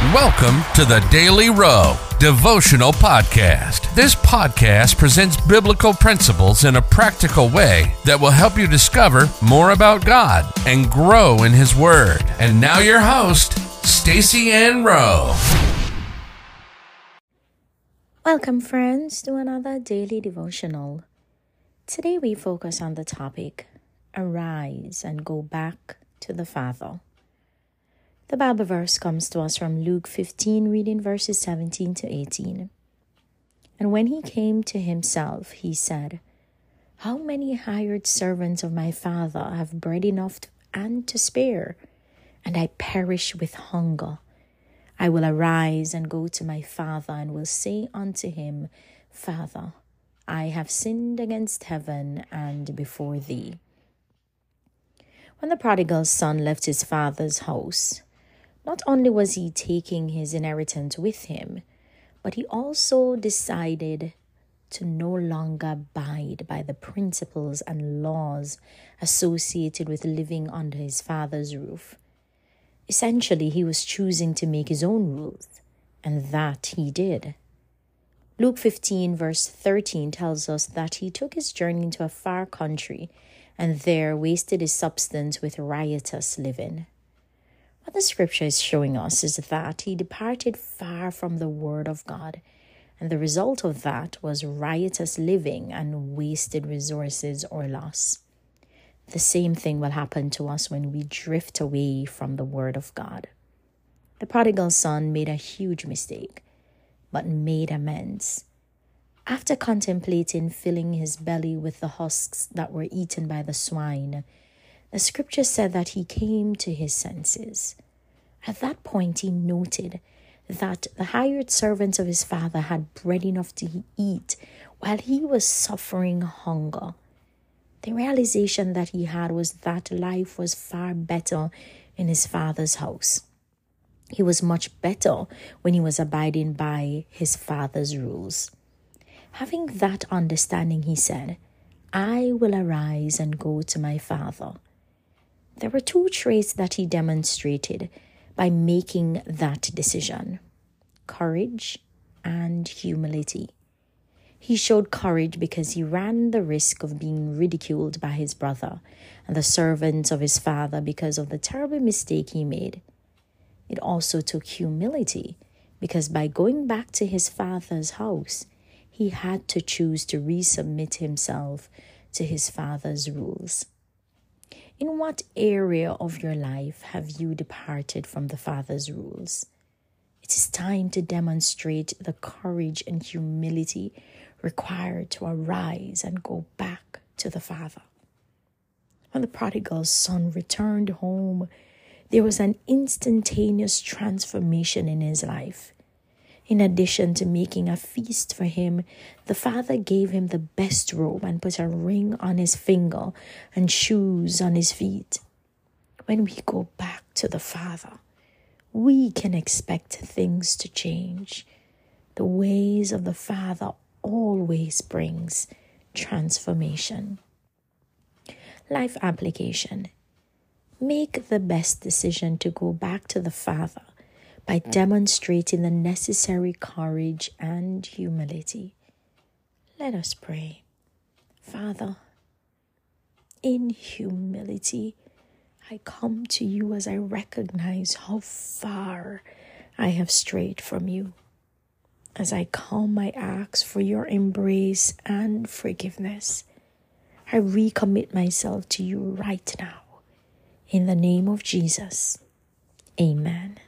Welcome to the Daily Rowe Devotional Podcast. This podcast presents biblical principles in a practical way that will help you discover more about God and grow in His Word. And now, your host, Stacy Ann Rowe. Welcome, friends, to another daily devotional. Today, we focus on the topic Arise and Go Back to the Father. The Bible verse comes to us from Luke 15, reading verses 17 to 18. And when he came to himself, he said, How many hired servants of my father have bread enough and to spare, and I perish with hunger? I will arise and go to my father, and will say unto him, Father, I have sinned against heaven and before thee. When the prodigal son left his father's house, not only was he taking his inheritance with him, but he also decided to no longer abide by the principles and laws associated with living under his father's roof. Essentially, he was choosing to make his own rules, and that he did. Luke 15, verse 13, tells us that he took his journey into a far country and there wasted his substance with riotous living. What the scripture is showing us is that he departed far from the word of God, and the result of that was riotous living and wasted resources or loss. The same thing will happen to us when we drift away from the word of God. The prodigal son made a huge mistake, but made amends. After contemplating filling his belly with the husks that were eaten by the swine, the scripture said that he came to his senses. At that point, he noted that the hired servants of his father had bread enough to eat while he was suffering hunger. The realization that he had was that life was far better in his father's house. He was much better when he was abiding by his father's rules. Having that understanding, he said, I will arise and go to my father. There were two traits that he demonstrated by making that decision courage and humility. He showed courage because he ran the risk of being ridiculed by his brother and the servants of his father because of the terrible mistake he made. It also took humility because by going back to his father's house, he had to choose to resubmit himself to his Father's rules. In what area of your life have you departed from the Father's rules? It is time to demonstrate the courage and humility required to arise and go back to the Father. When the prodigal son returned home, there was an instantaneous transformation in his life. In addition to making a feast for him, the father gave him the best robe and put a ring on his finger and shoes on his feet. When we go back to the Father, we can expect things to change. The ways of the Father always brings transformation. Life application. Make the best decision to go back to the Father by demonstrating the necessary courage and humility. Let us pray. Father, in humility, I come to you as I recognize how far I have strayed from you. As I come, I ask for your embrace and forgiveness. I recommit myself to you right now. In the name of Jesus, amen.